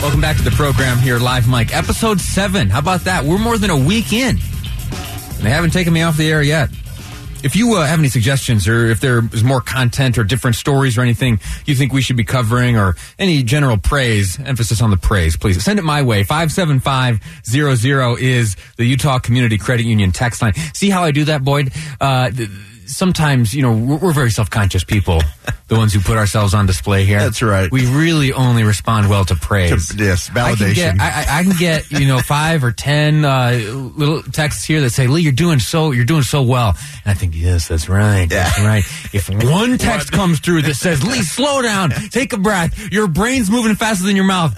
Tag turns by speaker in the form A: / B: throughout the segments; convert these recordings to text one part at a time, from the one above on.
A: Welcome back to the program here, Live Mic. Episode 7. How about that? We're more than a week in. They haven't taken me off the air yet. If you uh, have any suggestions or if there is more content or different stories or anything you think we should be covering or any general praise, emphasis on the praise, please send it my way. 57500 is the Utah Community Credit Union text line. See how I do that, Boyd? Uh, th- sometimes, you know, we're, we're very self conscious people, the ones who put ourselves on display here.
B: That's right.
A: We really only respond well to praise.
B: To- yes,
A: I can, get,
B: validation.
A: I, I- can get you know five or ten uh, little texts here that say, "Lee, you're doing so you're doing so well," and I think, "Yes, that's right, that's right." If one text comes through that says, "Lee, slow down, take a breath, your brain's moving faster than your mouth,"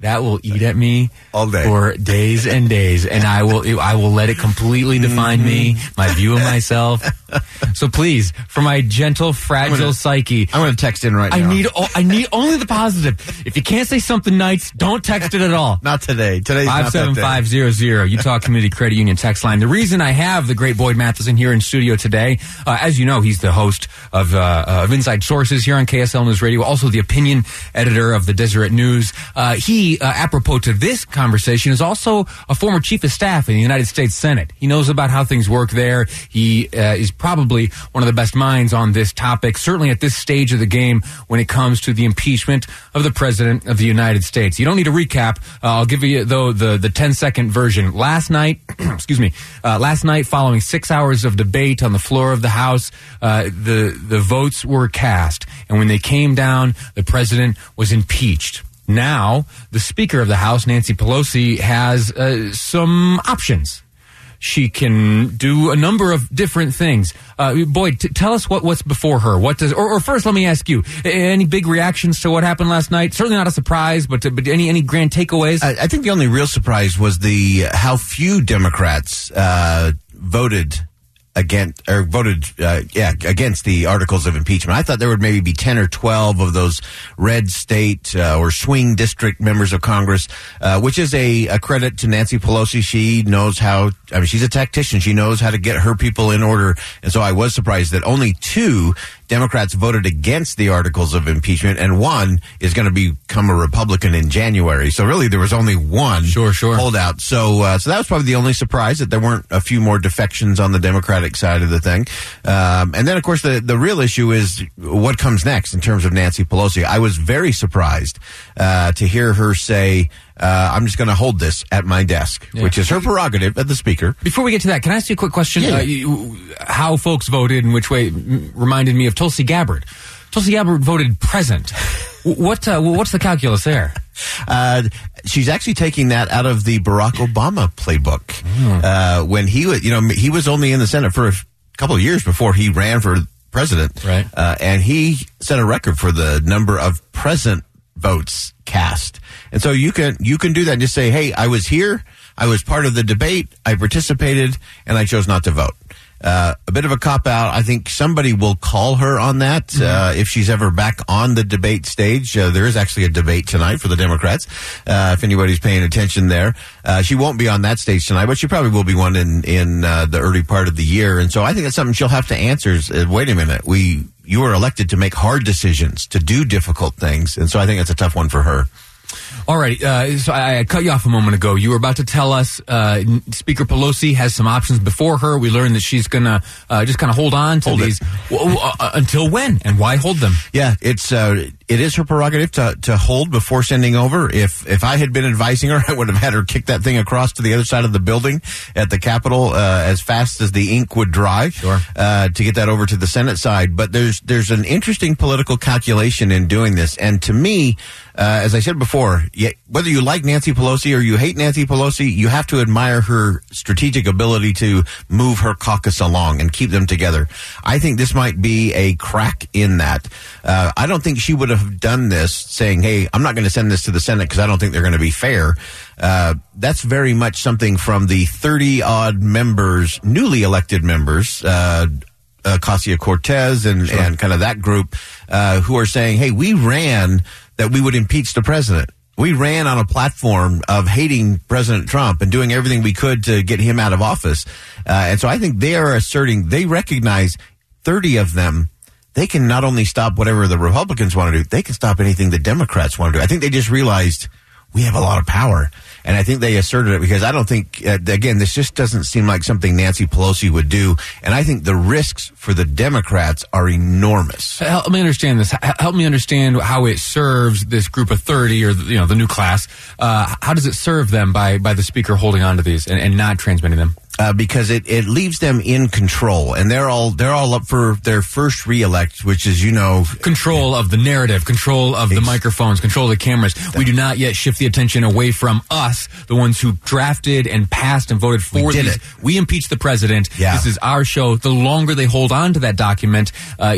A: that will eat at me
B: All day.
A: for days and days, and I will I will let it completely define me,
B: Mm-hmm.
A: my view of myself. So please, for my gentle, fragile
B: gonna-
A: psyche,
B: I'm going to text in right
A: I
B: now.
A: I need o- I need only the positive. If you can't say something nice, don't text it at all.
B: Not today. Today's
A: Five seven five zero zero Utah Community Credit Union text line. The reason I have the great Boyd Matheson here in studio today, uh, as you know, he's the host of uh, of Inside Sources here on KSL News Radio, also the opinion editor of the Deseret News. Uh, he, uh, apropos to this conversation, is also a former chief of staff in the United States Senate. He knows about how things work there. He uh, is probably one of the best minds on this topic, certainly at this stage of the game when it comes to the impeachment of the president of the United States. You don't need a recap. Uh, I'll give you though the the 10 second version. Last night, excuse me, uh, last night following six hours of debate on the floor of the House, uh, the the votes were cast, and when they came down, the president was impeached. Now, the Speaker of the House, Nancy Pelosi, has uh, some options she can do a number of different things. Uh, Boyd, t- tell us what, what's before her. What does, or, or first, let me ask you: any big reactions to what happened last night? Certainly not a surprise, but but any any grand takeaways?
B: I, I think the only real surprise was the how few Democrats uh, voted against or voted uh, yeah against the articles of impeachment. I thought there would maybe be ten or twelve of those red state uh, or swing district members of Congress, uh, which is a, a credit to Nancy Pelosi. She knows how. I mean, she's a tactician. She knows how to get her people in order. And so I was surprised that only two Democrats voted against the articles of impeachment, and one is going to become a Republican in January. So really, there was only one
A: Sure, sure.
B: holdout. So, uh, so that was probably the only surprise that there weren't a few more defections on the Democratic side of the thing. Um, and then, of course, the the real issue is what comes next in terms of Nancy Pelosi. I was very surprised uh, to hear her say. Uh, I'm just going to hold this at my desk, which is her prerogative as the speaker.
A: Before we get to that, can I ask you a quick question?
B: Yeah.
A: Uh, you, how folks voted and which way reminded me of Tulsi Gabbard. Tulsi Gabbard voted present. What uh, what's the calculus there?
B: Uh, she's actually taking that out of the Barack Obama playbook. Uh, when he was, you know, he was only in the Senate for a couple of years before he ran for president.
A: Right.
B: Uh, and he set a record for the number of present votes cast. And so you can, you can do that and just say, Hey, I was here. I was part of the debate. I participated and I chose not to vote. Uh, a bit of a cop out. I think somebody will call her on that uh, if she's ever back on the debate stage. Uh, there is actually a debate tonight for the Democrats. Uh, if anybody's paying attention there, uh, she won't be on that stage tonight, but she probably will be one in in uh, the early part of the year. And so I think that's something she'll have to answer. Is, wait a minute, we you are elected to make hard decisions, to do difficult things, and so I think it's a tough one for her.
A: All right. Uh, so I, I cut you off a moment ago. You were about to tell us uh, Speaker Pelosi has some options before her. We learned that she's going to uh, just kind of hold on to
B: Hold
A: these w- w- uh, until when and why hold them?
B: Yeah, it's uh, it is her prerogative to to hold before sending over. If if I had been advising her, I would have had her kick that thing across to the other side of the building at the Capitol uh, as fast as the ink would dry.
A: Sure.
B: Uh, to get that over to the Senate side, but there's there's an interesting political calculation in doing this, and to me. Uh, as I said before, whether you like Nancy Pelosi or you hate Nancy Pelosi, you have to admire her strategic ability to move her caucus along and keep them together. I think this might be a crack in that. Uh, I don't think she would have done this saying, "Hey, I'm not going to send this to the Senate because I don't think they're going to be fair." Uh, that's very much something from the 30 odd members, newly elected members. Uh, Cortez and, and kind of that group uh, who are saying, hey, we ran that we would impeach the president. We ran on a platform of hating President Trump and doing everything we could to get him out of office. Uh, and so I think they are asserting, they recognize 30 of them. They can not only stop whatever the Republicans want to do, they can stop anything the Democrats want to do. I think they just realized we have a lot of power. And I think they asserted it because I don't think, uh, again, this just doesn't seem like something Nancy Pelosi would do. And I think the risks for the Democrats are enormous.
A: Help me understand this. Help me understand how it serves this group of 30 or, you know, the new class. Uh, how does it serve them by, by the speaker holding on to these and, and not transmitting them?
B: Uh, because it, it leaves them in control, and they're all they're all up for their first reelect, which is you know
A: control of the narrative, control of the microphones, control of the cameras. We do not yet shift the attention away from us, the ones who drafted and passed and voted for
B: We did
A: these.
B: it.
A: We impeached the president.
B: Yeah.
A: This is our show. The longer they hold on to that document, uh,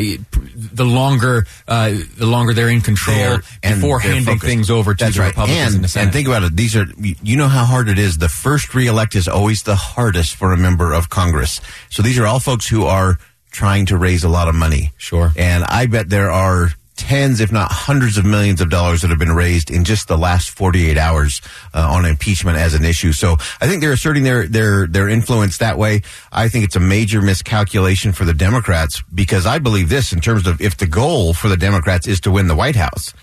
A: the longer uh, the longer they're in control
B: They're-
A: before handing things over to
B: That's
A: the
B: right.
A: Republicans
B: and,
A: in the Senate.
B: And think about it. These are you know how hard it is. The first reelect is always the hardest for a member of Congress. So these are all folks who are trying to raise a lot of money.
A: Sure.
B: And I bet there are tens, if not hundreds of millions of dollars that have been raised in just the last 48 hours uh, on impeachment as an issue. So I think they're asserting their, their, their influence that way. I think it's a major miscalculation for the Democrats because I believe this in terms of if the goal for the Democrats is to win the White House,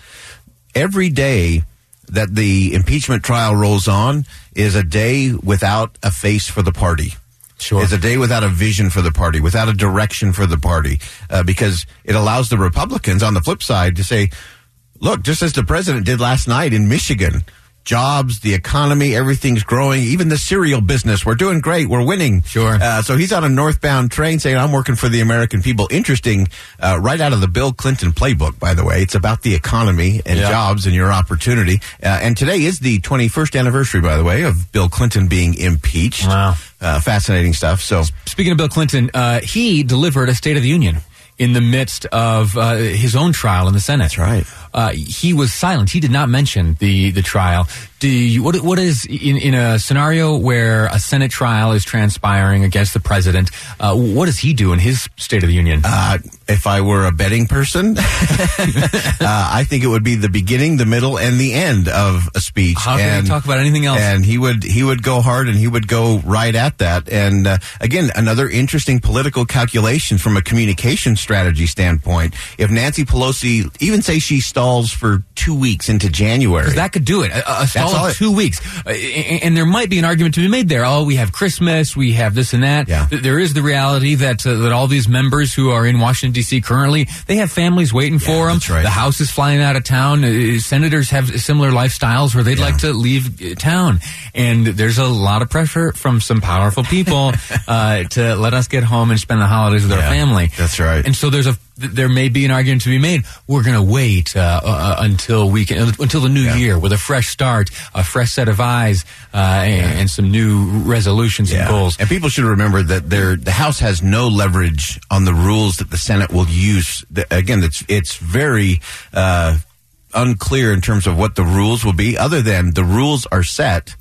B: every day that the impeachment trial rolls on is a day without a face for the party.
A: Sure.
B: Is a day without a vision for the party, without a direction for the party, uh, because it allows the Republicans on the flip side to say, look, just as the president did last night in Michigan, jobs, the economy, everything's growing, even the cereal business, we're doing great, we're winning.
A: Sure.
B: Uh, so he's on a northbound train saying, I'm working for the American people. Interesting, uh, right out of the Bill Clinton playbook, by the way. It's about the economy and
A: Yeah.
B: jobs and your opportunity. Uh, and today is the 21st anniversary, by the way, of Bill Clinton being impeached.
A: Wow.
B: Uh, fascinating stuff. So,
A: Speaking of Bill Clinton, uh, he delivered a State of the Union in the midst of uh, his own trial in the Senate. That's
B: right.
A: Uh, he was silent. He did not mention the the trial. Do you, what what is in in a scenario where a Senate trial is transpiring against the president? Uh, what does he do in his State of the Union?
B: Uh, if I were a betting person, uh, I think it would be the beginning, the middle, and the end of a speech.
A: How can
B: and,
A: talk about anything else?
B: And he would he would go hard, and he would go right at that. And uh, again, another interesting political calculation from a communication strategy standpoint. If Nancy Pelosi, even say she stalls for two weeks into January,
A: that could do it. A, a stall
B: all
A: of
B: it-
A: two weeks. Uh, and, and there might be an argument to be made there. Oh, we have Christmas, we have this and that.
B: Yeah.
A: There is the reality that uh, that all these members who are in Washington D.C. currently, they have families waiting for them.
B: that's right.
A: The House is flying out of town. Uh, senators have similar lifestyles where they'd like to leave uh, town, and there's a lot of pressure from some powerful people uh, to let us get home and spend the holidays with our family.
B: that's right.
A: And so there's a there may be an argument to be made. We're going to wait uh, uh, until we can until the new
B: Yeah.
A: year with a fresh start, a fresh set of eyes, uh, and, and some new resolutions and goals.
B: And people should remember that there, the House has no leverage on the rules that the Senate will use. Again, it's it's very uh, unclear in terms of what the rules will be, other than the rules are set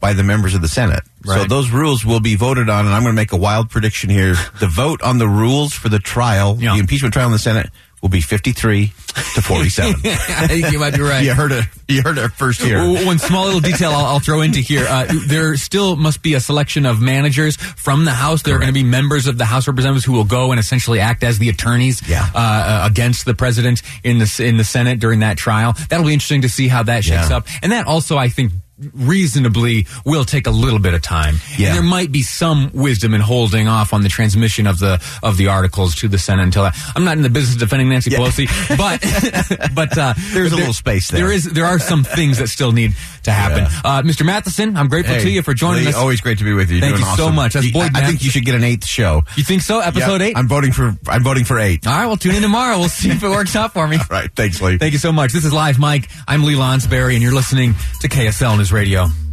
B: by the members of the Senate. So those rules will be voted on, and I'm going to make a wild prediction here. the vote on the rules for the trial,
A: Yeah.
B: the impeachment trial in the Senate, will be 53 to 47.
A: I think you might be right.
B: you heard it. You heard it first here.
A: One small little detail I'll, I'll throw into here. Uh, there still must be a selection of managers from the House. There are going to be members of the House Representatives who will go and essentially act as the attorneys
B: Yeah.
A: uh, uh, against the president in the in the Senate during that trial. That'll be interesting to see how that shakes
B: Yeah.
A: up. And that also, I think, reasonably will take a little bit of time.
B: Yeah.
A: And there might be some wisdom in holding off on the transmission of the of the articles to the Senate until that. I'm not in the business of defending Nancy Pelosi, but but uh,
B: There's a little space there.
A: There is there are some things that still need to happen.
B: Yeah.
A: Uh, Mr. Matheson, I'm grateful
B: Hey,
A: to you for joining
B: Lee,
A: us.
B: Always great to be with you.
A: Thank
B: Doing
A: you so much. That's Boyd
B: I, I think you should get an eighth show.
A: You think so? Episode
B: Yep,
A: eight.
B: I'm voting for. I'm voting for eight.
A: All right, well, tune in tomorrow. We'll see if it works out for me.
B: All right. Thanks, Lee.
A: Thank you so much. This is Live Mic. I'm Lee Lonsberry, and you're listening to KSL Radio.